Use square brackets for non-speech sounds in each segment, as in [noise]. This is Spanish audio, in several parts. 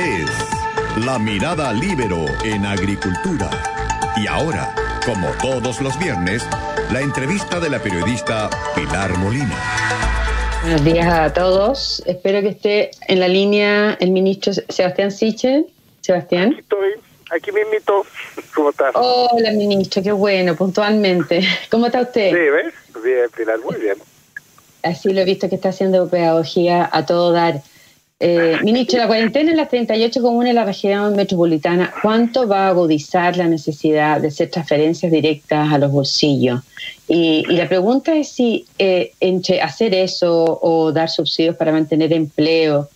es La Mirada Libero en Agricultura. Y ahora, como todos los viernes, la entrevista de la periodista Pilar Molina. Buenos días a todos. Espero que esté en la línea el ministro Sebastián Sichel. Sebastián. Aquí estoy, aquí mismito. ¿Cómo estás? Hola, ministro, qué bueno, puntualmente. [laughs] ¿Cómo está usted? Sí, ¿ves? Bien, Pilar, muy bien. Así lo he visto que está haciendo pedagogía a todo dar. Eh, ministro, la cuarentena en las 38 comunas de la región metropolitana, ¿cuánto va a agudizar la necesidad de hacer transferencias directas a los bolsillos? Y, la pregunta es si eh, entre hacer eso o dar subsidios para mantener empleo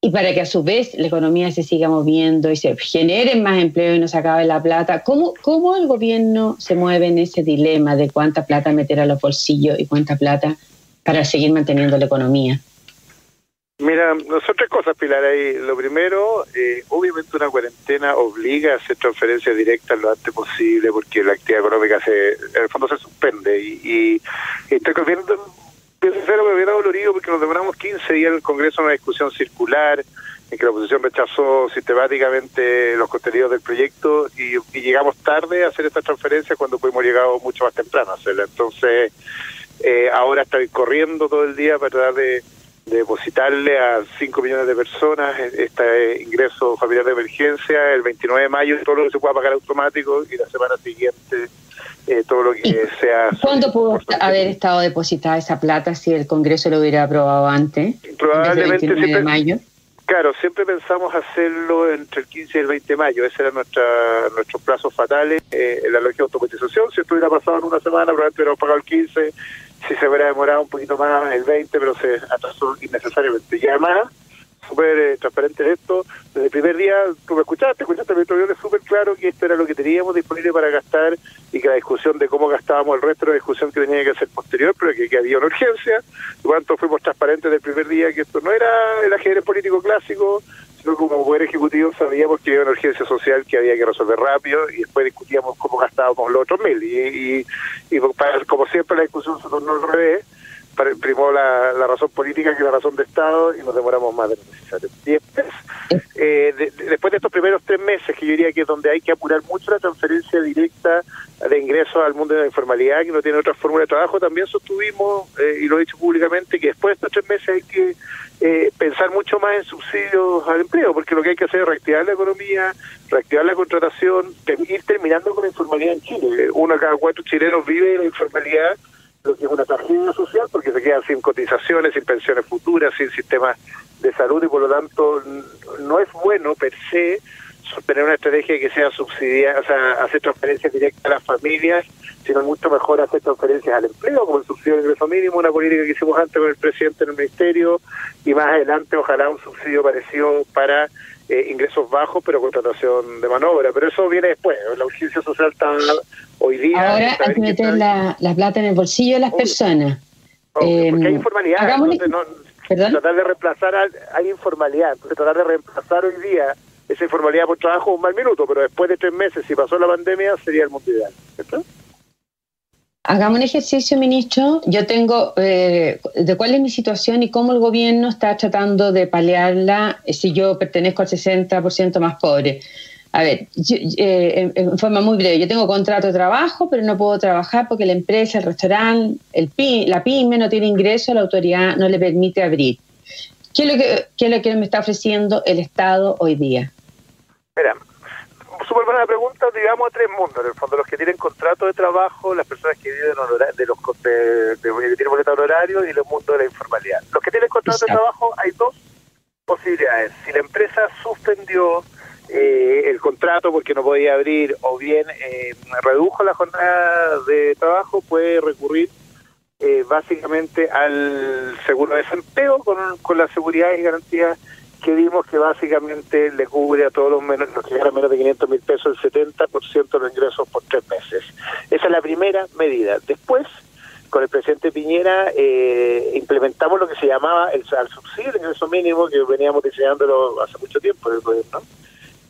y para que a su vez la economía se siga moviendo y se generen más empleo y no se acabe la plata, ¿cómo, cómo el gobierno se mueve en ese dilema de cuánta plata meter a los bolsillos y cuánta plata para seguir manteniendo la economía? Mira, son tres cosas, Pilar. Ahí. Lo primero, eh, obviamente una cuarentena obliga a hacer transferencias directas lo antes posible porque la actividad económica se, en el fondo se suspende. Y, y, estoy confiando, sincero, me hubiera dolorido porque nos demoramos 15 días en el Congreso en una discusión circular en que la oposición rechazó sistemáticamente los contenidos del proyecto y, llegamos tarde a hacer esta transferencia cuando pudimos llegar mucho más temprano a hacerla. Entonces, eh, ahora estoy corriendo todo el día para tratar de depositarle a 5 millones de personas este ingreso familiar de emergencia el 29 de mayo, todo lo que se pueda pagar automático y la semana siguiente eh, todo lo que sea... ¿Cuándo pudo haber estado depositada esa plata si el Congreso lo hubiera aprobado antes? Probablemente el 29 de mayo. Claro, siempre pensamos hacerlo entre el 15 y el 20 de mayo, ese era nuestra, nuestros plazos fatales eh, en la lógica de automatización, si esto hubiera pasado en una semana, probablemente hubiéramos pagado el 15, si se hubiera demorado un poquito más el 20, pero se atrasó innecesariamente. Y además, súper eh, transparente esto, desde el primer día, tú me escuchaste, escuchaste, me es súper claro que esto era lo que teníamos disponible para gastar y que la discusión de cómo gastábamos el resto era la discusión que tenía que ser posterior, pero que, había una urgencia. cuanto fuimos transparentes desde el primer día que esto no era el ajedrez político clásico, como Poder Ejecutivo sabíamos que había una urgencia social que había que resolver rápido y después discutíamos cómo gastábamos los otros mil. Y, y, como siempre la discusión se tornó al revés, primó la, la, razón política que la razón de Estado y nos demoramos más de lo necesario. Y después, eh, después de estos primeros tres meses, que yo diría que es donde hay que apurar mucho la transferencia directa de ingresos al mundo de la informalidad, que no tiene otra fórmula de trabajo, también sostuvimos, eh, y lo he dicho públicamente, que después de estos tres meses hay que eh, pensar mucho más en subsidios al empleo, porque lo que hay que hacer es reactivar la economía, reactivar la contratación, ir terminando con la informalidad en Chile. Uno de cada cuatro chilenos vive en la informalidad, lo que es una tragedia social, porque se quedan sin cotizaciones, sin pensiones futuras, sin sistemas de salud, y por lo tanto no es bueno per se tener una estrategia que sea subsidiar, o sea, hacer transferencias directas a las familias, sino mucho mejor hacer transferencias al empleo, como el subsidio de ingreso mínimo, una política que hicimos antes con el presidente en el ministerio, y más adelante ojalá un subsidio parecido para eh, ingresos bajos, pero contratación de manobra. Pero eso viene después, la urgencia social está hoy día... Ahora hay que meter la, plata en el bolsillo de las personas. porque hay em, informalidad, tratar de reemplazar, hay informalidad, entonces tratar de reemplazar hoy día esa informalidad por trabajo un mal minuto, pero después de tres meses, si pasó la pandemia, sería el mundo ideal. Hagamos un ejercicio, ministro. Yo tengo eh, de cuál es mi situación y cómo el gobierno está tratando de paliarla si yo pertenezco al 60% más pobre. A ver, eh, en, forma muy breve, yo tengo contrato de trabajo, pero no puedo trabajar porque la empresa, el restaurante, el la pyme no tiene ingreso, la autoridad no le permite abrir. ¿Qué es, lo que, ¿Qué es lo que me está ofreciendo el Estado hoy día? Mira, súper buena pregunta, digamos a tres mundos, en el fondo, los que tienen contrato de trabajo, las personas que viven de los de, que tienen boleto horario y los mundos de la informalidad. Los que tienen contrato de trabajo hay dos posibilidades. Si la empresa suspendió eh, el contrato porque no podía abrir o bien eh, redujo la jornada de trabajo, puede recurrir eh, básicamente al seguro de desempleo con, con la seguridad y garantía que vimos que básicamente le cubre a todos los, menos, los que ganan menos de 500 mil pesos el 70% de los ingresos por tres meses. Esa es la primera medida. Después, con el presidente Piñera, eh, implementamos lo que se llamaba el, subsidio de ingreso mínimo, que veníamos diseñándolo hace mucho tiempo el gobierno.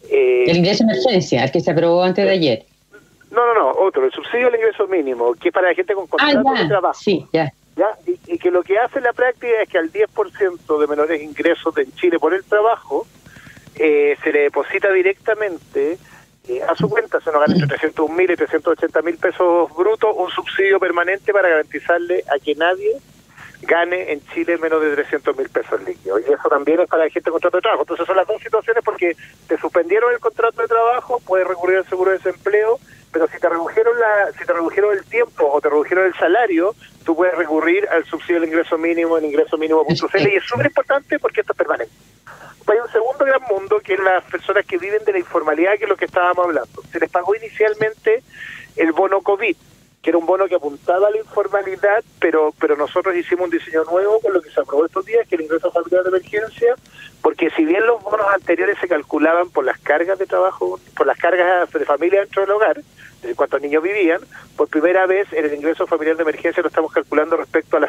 Eh, el ingreso de emergencia, el que se aprobó antes de ayer. No, no, no, otro, el subsidio del ingreso mínimo, que es para la gente con contrato ah, de trabajo. Sí, ya. Y, que lo que hace la práctica es que al 10% de menores ingresos en Chile por el trabajo, eh, se le deposita directamente eh, a su cuenta, se nos gana entre 301 mil y 380 mil pesos brutos, un subsidio permanente para garantizarle a que nadie gane en Chile menos de 300 mil pesos líquidos. Y eso también es para la gente de contrato de trabajo. Entonces son las dos situaciones porque te suspendieron el contrato de trabajo, puedes recurrir al seguro de desempleo, pero si te redujeron la, si te redujeron el tiempo o te redujeron el salario, tú puedes recurrir al subsidio del ingreso mínimo en ingreso mínimo.cl y es súper importante porque esto es permanente. Hay un segundo gran mundo que es las personas que viven de la informalidad, que es lo que estábamos hablando. Se les pagó inicialmente el bono COVID, que era un bono que apuntaba a la informalidad, pero pero nosotros hicimos un diseño nuevo con lo que se aprobó estos días, que el ingreso familiar de emergencia, porque si bien los bonos anteriores se calculaban por las cargas de trabajo, por las cargas de familia dentro del hogar, de cuántos niños vivían, por primera vez en el ingreso familiar de emergencia lo estamos calculando respecto a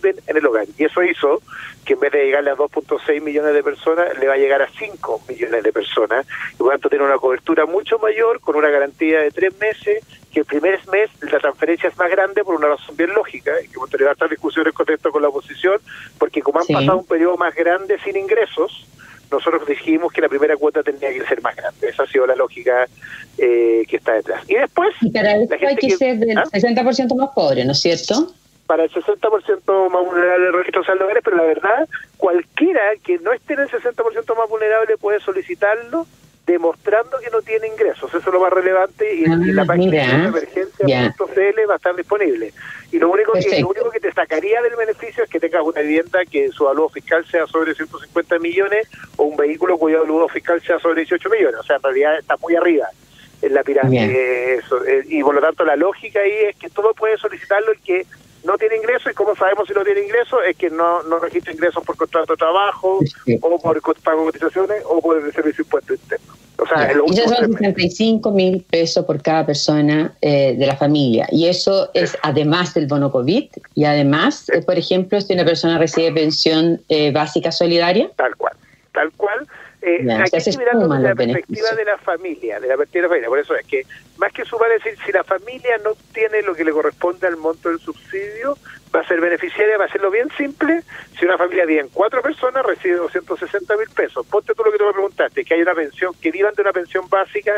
que en el hogar. Y eso hizo que en vez de llegarle a 2.6 millones de personas, le va a llegar a 5 millones de personas. Y por lo tanto tiene una cobertura mucho mayor, con una garantía de tres meses, que el primer mes la transferencia es más grande por una razón bien lógica, y que tenido estas discusiones con esto con la oposición, porque como han pasado un periodo más grande sin ingresos, nosotros dijimos que la primera cuota tenía que ser más grande. Esa ha sido la lógica eh, que está detrás. Y después... para hay que, ser del 60% ¿ah? más pobre, ¿no es cierto? Para el 60% más vulnerable del registro de hogares, pero la verdad, cualquiera que no esté en el 60% más vulnerable puede solicitarlo demostrando que no tiene ingresos. Eso es lo más relevante y, en la ah, página de emergencia.cl va a estar disponible. Y lo único, que, lo único que te sacaría del beneficio es que tengas una vivienda que su valor fiscal sea sobre 150 millones o un vehículo cuyo valor fiscal sea sobre 18 millones. O sea, en realidad está muy arriba en la pirámide. Eso. Eh, y por lo tanto la lógica ahí es que todo puede solicitarlo el que no tiene ingresos y como sabemos si no tiene ingresos es que no, no registra ingresos por contrato de trabajo o por pago de cotizaciones o por el servicio de impuesto interno. O sea, son 65 mil pesos por cada persona eh, de la familia. Y eso es además del bono COVID y además, eh, por ejemplo, si una persona recibe pensión eh, básica solidaria. Tal cual, tal cual. Eh, hay que mirar desde la perspectiva de la familia, de la perspectiva de la familia. Por eso es que, más que sumar, decir, si la familia no tiene lo que le corresponde al monto del subsidio, va a ser beneficiaria, va a hacerlo bien simple. Si una familia en cuatro personas, recibe 260 mil pesos. Ponte tú lo que tú me preguntaste, que hay una pensión, que vivan de una pensión básica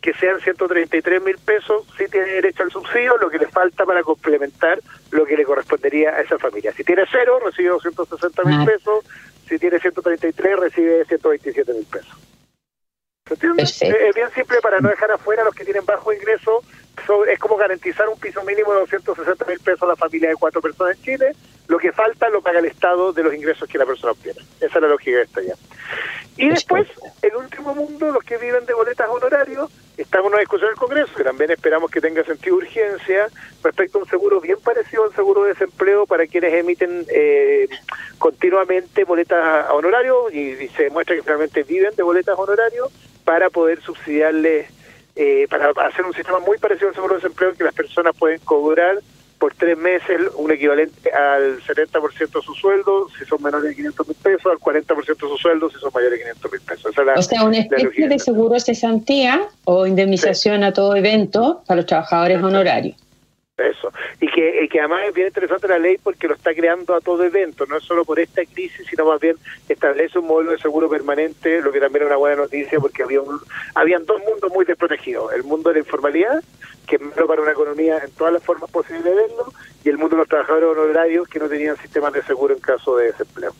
que sean 133 mil pesos, sí tiene derecho al subsidio, lo que le falta para complementar lo que le correspondería a esa familia. Si tiene cero, recibe 260 mil pesos, si tiene 133, recibe 127 mil pesos. ¿Se entiende? Es bien simple para no dejar afuera a los que tienen bajo ingreso es como garantizar un piso mínimo de 260 mil pesos a la familia de cuatro personas en Chile. Lo que falta lo paga el Estado de los ingresos que la persona obtiene. Esa es la lógica de esto ya. Y después, el último mundo, los que viven de boletas honorarios, estamos en una discusión en el Congreso, que también esperamos que tenga sentido de urgencia, respecto a un seguro bien parecido al seguro de desempleo para quienes emiten eh, continuamente boletas a honorarios y, y se demuestra que realmente viven de boletas honorarios para poder subsidiarles eh, para hacer un sistema muy parecido al seguro de desempleo que las personas pueden cobrar por tres meses un equivalente al 70% de su sueldo, si son menores de 500 mil pesos, al 40% de su sueldo, si son mayores de 500 mil pesos. o sea, una especie de seguro de cesantía o indemnización a todo evento para los trabajadores honorarios. Eso. Y que, que además es bien interesante la ley porque lo está creando a todo evento, no es solo por esta crisis, sino más bien establece un modelo de seguro permanente, lo que también es una buena noticia porque había un, habían dos mundos muy desprotegidos. El mundo de la informalidad, que es malo para una economía en todas las formas posibles de verlo, y el mundo de los trabajadores honorarios que no tenían sistemas de seguro en caso de desempleo.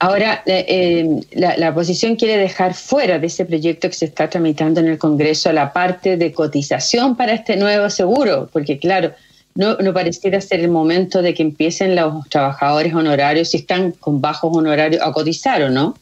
Ahora, eh, la, la, oposición quiere dejar fuera de ese proyecto que se está tramitando en el Congreso la parte de cotización para este nuevo seguro, porque claro, no, no pareciera ser el momento de que empiecen los trabajadores honorarios, si están con bajos honorarios, a cotizar o no.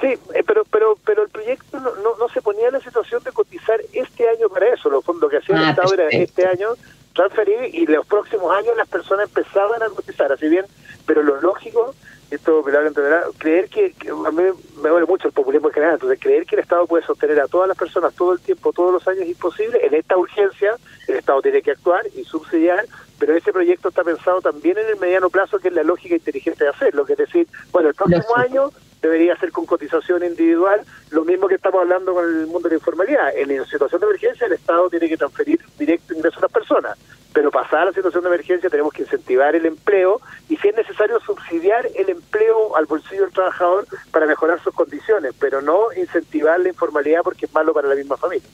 Sí, eh, pero pero pero el proyecto no, no, se ponía en la situación de cotizar este año para eso. Lo, lo que hacía el ah, Estado era este año transferir y los próximos años las personas empezaban a cotizar. Así bien, pero lo lógico esto entenderá, creer que, a mí me duele mucho el populismo en general, entonces creer que el Estado puede sostener a todas las personas todo el tiempo, todos los años es imposible, en esta urgencia el Estado tiene que actuar y subsidiar, pero ese proyecto está pensado también en el mediano plazo, que es la lógica inteligente de hacerlo, que es decir, bueno, el próximo año debería ser con cotización individual, lo mismo que estamos hablando con el mundo de la informalidad, en situación de emergencia el Estado tiene que transferir directo ingreso a las personas, pero pasada la situación de emergencia tenemos que incentivar el empleo y si es necesario subsidiar el empleo al bolsillo del trabajador para mejorar sus condiciones, pero no incentivar la informalidad porque es malo para la misma familia.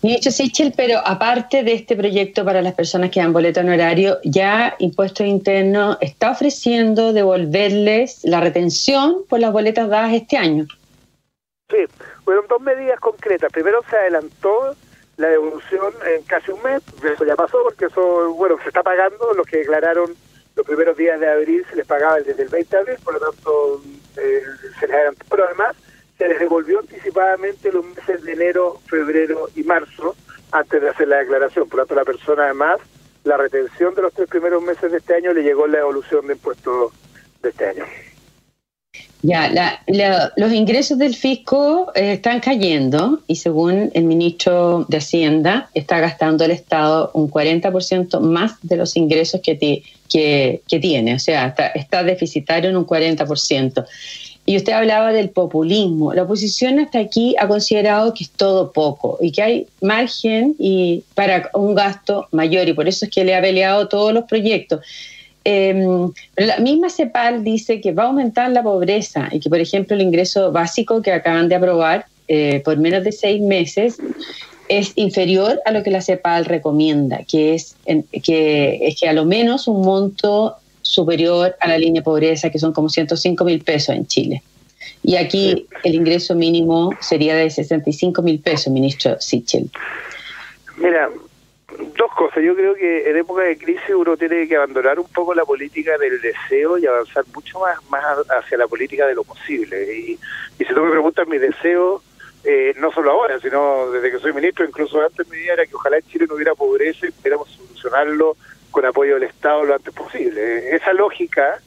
Ministro Sichel, pero aparte de este proyecto para las personas que dan boleto horario, ya Impuestos Internos está ofreciendo devolverles la retención por las boletas dadas este año. Sí, fueron dos medidas concretas. Primero se adelantó la devolución en casi un mes, eso ya pasó porque eso, bueno, se está pagando, los que declararon los primeros días de abril se les pagaba desde el 20 de abril, por lo tanto eh, se les adelantó, pero además se les devolvió anticipadamente los meses de enero, febrero y marzo antes de hacer la declaración, por lo tanto la persona además, la retención de los tres primeros meses de este año le llegó la devolución de impuestos de este año. Ya, los ingresos del fisco eh, están cayendo y según el ministro de Hacienda está gastando el Estado un 40% más de los ingresos que, que, tiene, o sea, está, está deficitario en un 40%. Y usted hablaba del populismo. La oposición hasta aquí ha considerado que es todo poco y que hay margen y para un gasto mayor y por eso es que le ha peleado todos los proyectos. Eh, la misma CEPAL dice que va a aumentar la pobreza y que, por ejemplo, el ingreso básico que acaban de aprobar eh, por menos de seis meses es inferior a lo que la CEPAL recomienda, que es, que, es que a lo menos un monto superior a la línea de pobreza, que son como 105 mil pesos en Chile. Y aquí el ingreso mínimo sería de 65 mil pesos, ministro Sichel. Mira, Dos cosas. Yo creo que en época de crisis uno tiene que abandonar un poco la política del deseo y avanzar mucho más, más hacia la política de lo posible. Y, si tú me preguntas mi deseo, eh, no solo ahora, sino desde que soy ministro, incluso antes mi idea era que ojalá en Chile no hubiera pobreza y pudiéramos solucionarlo con apoyo del Estado lo antes posible. Esa lógica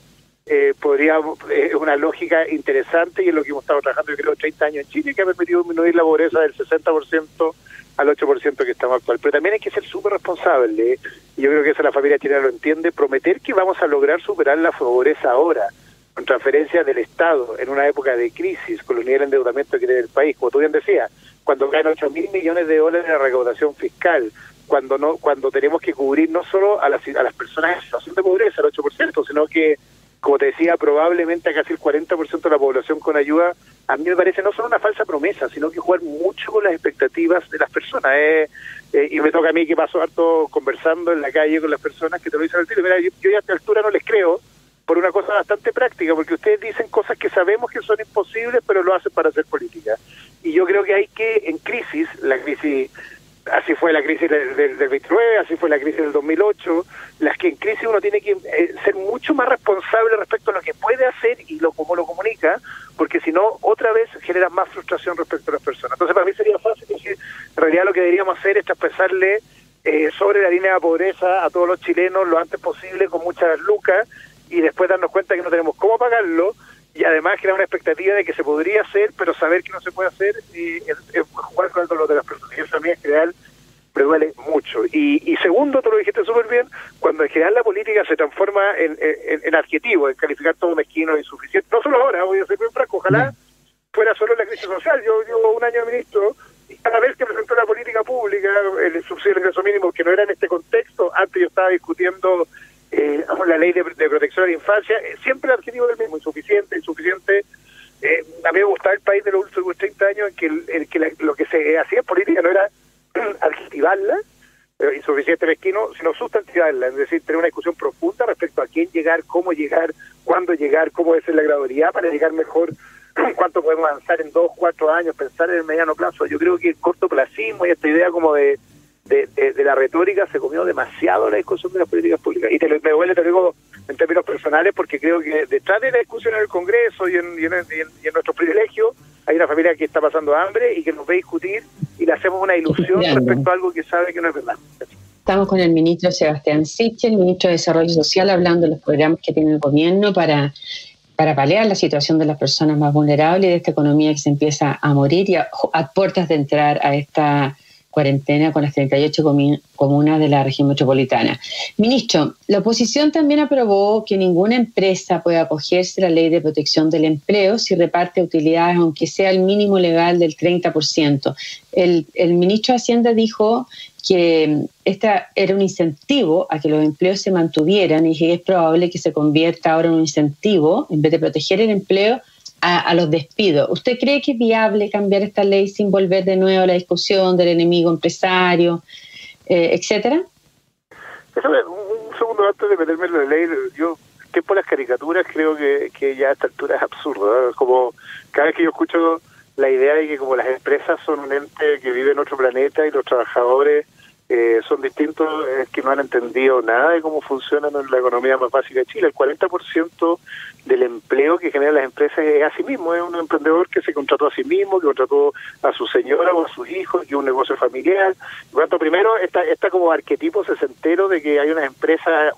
eh, podría es una lógica interesante y es lo que hemos estado trabajando yo creo 30 años en Chile que ha permitido disminuir la pobreza del 60% al 8% que estamos actual. Pero también hay que ser súper responsable, y yo creo que eso la familia chilena lo entiende, prometer que vamos a lograr superar la pobreza ahora, con transferencias del Estado en una época de crisis, con los niveles de endeudamiento que tiene el país, como tú bien decías, cuando caen 8 mil millones de dólares de recaudación fiscal, cuando no cuando tenemos que cubrir no solo a las, a las personas en situación de pobreza, el 8%, sino que como te decía, probablemente a casi el 40% de la población con ayuda, a mí me parece no solo una falsa promesa, sino que jugar mucho con las expectativas de las personas. Eh, eh, y me toca a mí que paso harto conversando en la calle con las personas que te lo dicen al tiro. Mira, yo, yo a esta altura no les creo por una cosa bastante práctica, porque ustedes dicen cosas que sabemos que son imposibles, pero lo hacen para hacer política. Y yo creo que hay que, en crisis, la crisis así fue la crisis del, del, 29, así fue la crisis del 2008, las que en crisis uno tiene que eh, ser mucho más responsable respecto a lo que puede hacer y lo cómo lo comunica, porque si no, otra vez genera más frustración respecto a las personas. Entonces, para mí sería fácil decir, en realidad lo que deberíamos hacer es traspasarle eh, sobre la línea de pobreza a todos los chilenos lo antes posible con muchas lucas y después darnos cuenta que no tenemos cómo pagarlo y además crear una expectativa de que se podría hacer, pero saber que no se puede hacer y jugar con el dolor de las personas. Y eso a mí en general me duele mucho. Y, y segundo, tú lo dijiste súper bien, cuando en general la política se transforma en, en, adjetivo, en calificar todo mezquino e insuficiente, no solo ahora, voy a ser bien franco, ojalá fuera solo la crisis social. Yo llevo un año de ministro y cada vez que presentó la política pública, el subsidio de ingreso mínimo, que no era en este contexto, antes yo estaba discutiendo eh, la ley de, protección de la infancia, eh, siempre el adjetivo del mismo, insuficiente, insuficiente. Eh, a mí me gustaba el país de los últimos 30 años en que, que lo que se hacía en política no era [clears throat] adjetivarla, eh, insuficiente mezquino, sino sustantivarla, es decir, tener una discusión profunda respecto a quién llegar, cómo llegar, cuándo llegar, cómo ser la gradualidad para llegar mejor, [clears throat] cuánto podemos avanzar en dos, cuatro años, pensar en el mediano plazo. Yo creo que el cortoplacismo y esta idea como de de, de, la retórica se comió demasiado la discusión de las políticas públicas. Y te me duele, te digo en términos personales, porque creo que detrás de la discusión en el Congreso y en, y en, y en nuestro privilegio hay una familia que está pasando hambre y que nos ve discutir y le hacemos una ilusión respecto a algo que sabe que no es verdad. Estamos con el ministro Sebastián Sichel, el ministro de Desarrollo Social, hablando de los programas que tiene el gobierno para para paliar la situación de las personas más vulnerables y de esta economía que se empieza a morir y a, a puertas de entrar a esta cuarentena con las 38 comunas de la región metropolitana. Ministro, la oposición también aprobó que ninguna empresa pueda acogerse a la ley de protección del empleo si reparte utilidades, aunque sea el mínimo legal del 30%. El, el ministro de Hacienda dijo que este era un incentivo a que los empleos se mantuvieran y que es probable que se convierta ahora en un incentivo, en vez de proteger el empleo, a, los despidos. ¿Usted cree que es viable cambiar esta ley sin volver de nuevo a la discusión del enemigo empresario, eh, etcétera? un segundo antes de meterme en la ley, yo que por las caricaturas creo que, que ya a esta altura es absurdo. Como cada vez que yo escucho la idea de que como las empresas son un ente que vive en otro planeta y los trabajadores eh, son distintos, es que no han entendido nada de cómo funciona la economía más básica de Chile. El 40% del empleo que generan las empresas es a sí mismo, es un emprendedor que se contrató a sí mismo, que contrató a su señora o a sus hijos, que un negocio familiar. Por tanto, primero, está, está como arquetipo sesentero de que hay unas empresas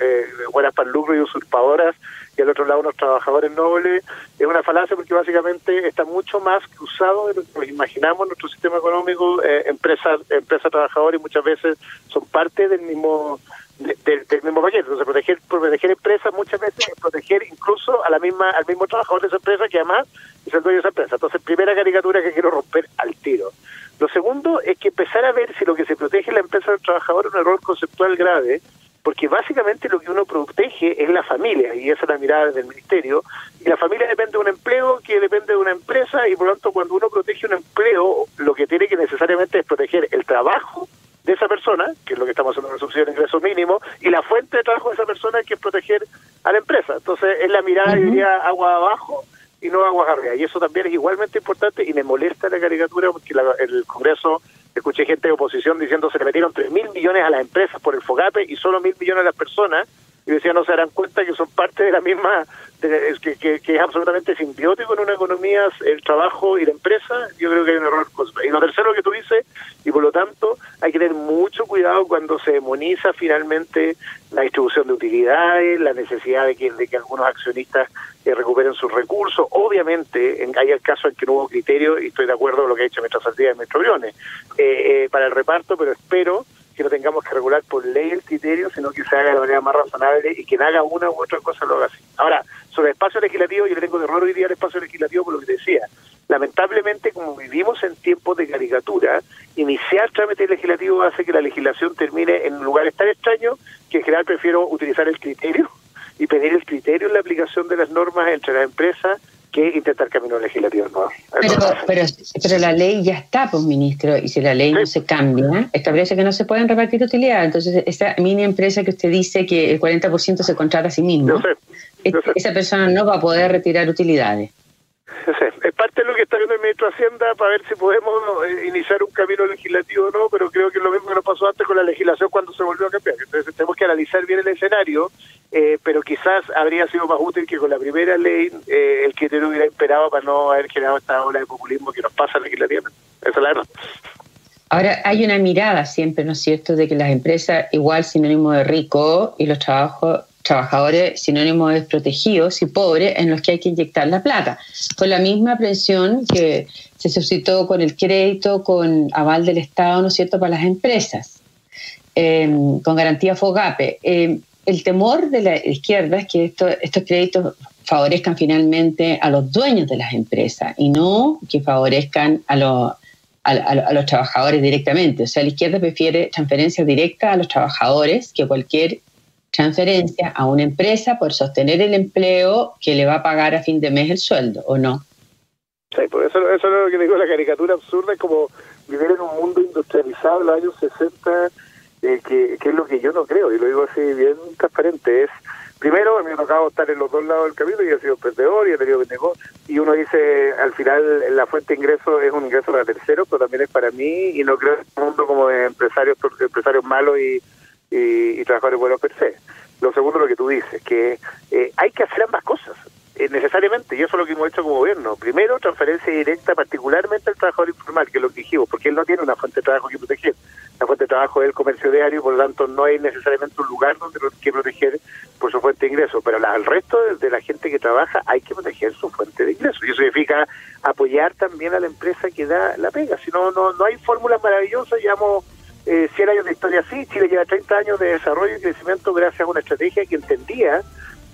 eh, buenas para el lucro y usurpadoras y al otro lado unos trabajadores nobles, es una falacia porque básicamente está mucho más cruzado de lo que nos imaginamos nuestro sistema económico, eh, empresas, empresas trabajadores muchas veces son parte del mismo del mismo paquete. Entonces, proteger, proteger empresas muchas veces es proteger incluso a la misma al mismo trabajador de esa empresa que además es el dueño de esa empresa. Entonces, primera caricatura que quiero romper al tiro. Lo segundo es que empezar a ver si lo que se protege la empresa del trabajador es un error conceptual grave, porque básicamente lo que uno protege es la familia, y esa es la mirada del ministerio, y la familia depende de un empleo que depende de una empresa, y por lo tanto cuando uno protege un empleo, lo que tiene que necesariamente es proteger el trabajo de esa persona, que es lo que estamos haciendo en la subsidio de ingreso mínimo, y la fuente de trabajo de esa persona que es proteger a la empresa. Entonces es la mirada, diría, agua abajo y no agua arriba. Y eso también es igualmente importante y me molesta la caricatura porque el Congreso escuché gente de oposición diciendo se le metieron tres mil millones a las empresas por el FOGAPE y solo mil millones a las personas y decían no se darán cuenta que son parte de la misma que, que, es absolutamente simbiótico en una economía el trabajo y la empresa. Yo creo que hay un error y lo tercero que tú dices y por lo tanto hay que tener mucho cuidado cuando se demoniza finalmente la distribución de utilidades la necesidad de que, de algunos accionistas eh, recuperen sus recursos. Obviamente en, hay el caso en que no hubo criterio y estoy de acuerdo con lo que ha dicho nuestra salida de Metro Briones. Eh, eh, para el reparto pero espero que no tengamos que regular por ley el criterio, sino que se haga de manera más razonable y quien haga una u otra cosa lo haga así. Ahora, sobre el espacio legislativo, yo le tengo de error hoy día el espacio legislativo por lo que decía. Lamentablemente, como vivimos en tiempos de caricatura, iniciar trámite legislativo hace que la legislación termine en lugares tan extraños que en general prefiero utilizar el criterio [laughs] y pedir el criterio en la aplicación de las normas entre las empresas que intentar caminos legislativos nuevos. Pero, pero, pero, la ley ya está, pues, ministro, y si la ley no se cambia, establece que no se pueden repartir utilidades. Entonces, esa mini empresa que usted dice que el 40% se contrata a sí mismo, esa persona no va a poder retirar utilidades. Es parte de lo que está viendo el ministro de Hacienda para ver si podemos eh, iniciar un camino legislativo o no, pero creo que es lo mismo que nos pasó antes con la legislación cuando se volvió a cambiar. Entonces tenemos que analizar bien el escenario, eh, pero quizás habría sido más útil que con la primera ley eh, el criterio hubiera imperado para no haber generado esta ola de populismo que nos pasa legislativamente. Esa es la verdad. Ahora, hay una mirada siempre, ¿no es cierto?, de que las empresas, igual sinónimo de rico, y los trabajos trabajadores sinónimos de protegidos y pobres en los que hay que inyectar la plata. Fue la misma presión que se suscitó con el crédito, con aval del Estado, ¿no es cierto?, para las empresas, em, con garantía FOGAPE. Em, el temor de la izquierda es que estos créditos favorezcan finalmente a los dueños de las empresas y no que favorezcan a los, a, los trabajadores directamente. O sea, la izquierda prefiere transferencias directas a los trabajadores que cualquier transferencia a una empresa por sostener el empleo que le va a pagar a fin de mes el sueldo, ¿o no? Sí, por eso, eso es lo que digo, la caricatura absurda, es como vivir en un mundo industrializado en los años 60, eh, que, es lo que yo no creo, y lo digo así bien transparente, es, primero, me ha tocado estar en los dos lados del camino, y he sido perdedor y he tenido negocio, y uno dice, al final, la fuente de ingreso es un ingreso para terceros, pero también es para mí, y no creo en un mundo como de empresarios, empresarios malos y y, y trabajadores buenos per se. Lo segundo, lo que tú dices, que eh, hay que hacer ambas cosas, eh, necesariamente, y eso es lo que hemos hecho como gobierno. Primero, transferencia directa, particularmente al trabajador informal, que es lo que dijimos, porque él no tiene una fuente de trabajo que proteger. La fuente de trabajo es el comercio diario, por lo tanto, no hay necesariamente un lugar donde que proteger por su fuente de ingresos, pero al resto de, la gente que trabaja hay que proteger su fuente de ingresos. Y eso significa apoyar también a la empresa que da la pega. Si no, no, no hay fórmulas maravillosas, llevamos eh, 100 años de historia así, Chile lleva 30 años de desarrollo y crecimiento gracias a una estrategia que entendía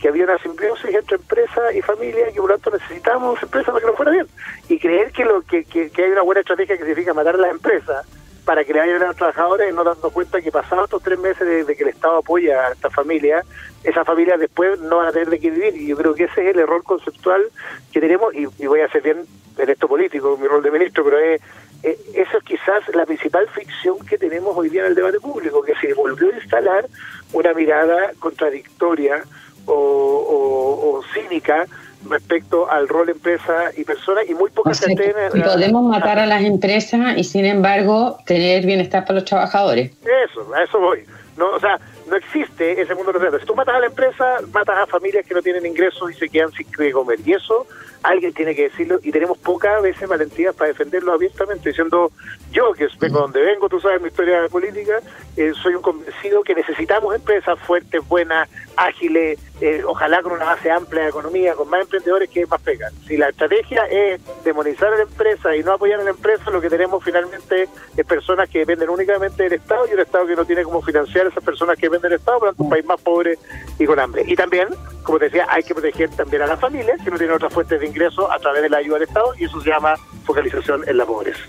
que había una simbiosis entre empresa y familia y que por lo tanto necesitábamos empresas para que nos fuera bien. Y creer que, lo que, que, hay una buena estrategia que significa matar a las empresas para que le vayan a los trabajadores, no dando cuenta que pasados estos tres meses de, que el Estado apoya a esta familia, esas familias después no van a tener de qué vivir. Y yo creo que ese es el error conceptual que tenemos, y, voy a hacer bien en esto político, mi rol de ministro, pero es, eso es quizás la principal ficción que tenemos hoy día en el debate público, que se volvió a instalar una mirada contradictoria o, cínica respecto al rol empresa y persona y muy pocas o podemos matar a las empresas y sin embargo tener bienestar para los trabajadores. Eso, a eso voy. No, o sea, no existe ese mundo de Si tú matas a la empresa, matas a familias que no tienen ingresos y se quedan sin comer. Y eso alguien tiene que decirlo y tenemos pocas veces valentías para defenderlo abiertamente, diciendo yo, que vengo donde vengo, tú sabes mi historia política, eh, soy un convencido que necesitamos empresas fuertes, buenas, ágiles, eh, ojalá con una base amplia de economía, con más emprendedores que más pegan. Si la estrategia es demonizar a la empresa y no apoyar a la empresa, lo que tenemos finalmente es personas que dependen únicamente del Estado y un Estado que no tiene como financiar a esas personas que dependen del Estado, por lo tanto un país más pobre y con hambre. Y también, como te decía, hay que proteger también a las familias que no tienen otras fuentes de ingreso a través de la ayuda del Estado y eso se llama focalización en la pobreza.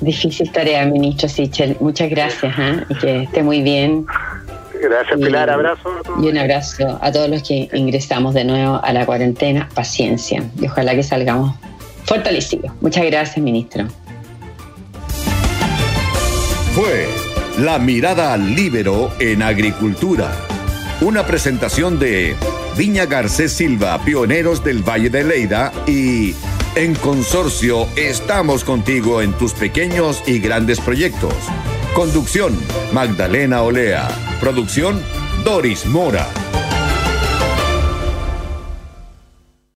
Difícil tarea, ministro Sichel. Muchas gracias ¿eh? y que esté muy bien. Gracias, Pilar. Abrazo. Y un abrazo a todos los que ingresamos de nuevo a la cuarentena. Paciencia y ojalá que salgamos fortalecidos. Muchas gracias, ministro. Fue La Mirada al Libero en Agricultura. Una presentación de Viña Garcés Silva, pioneros del Valle de Leida y en Consorcio estamos contigo en tus pequeños y grandes proyectos. Conducción, Magdalena Olea. Producción, Doris Mora.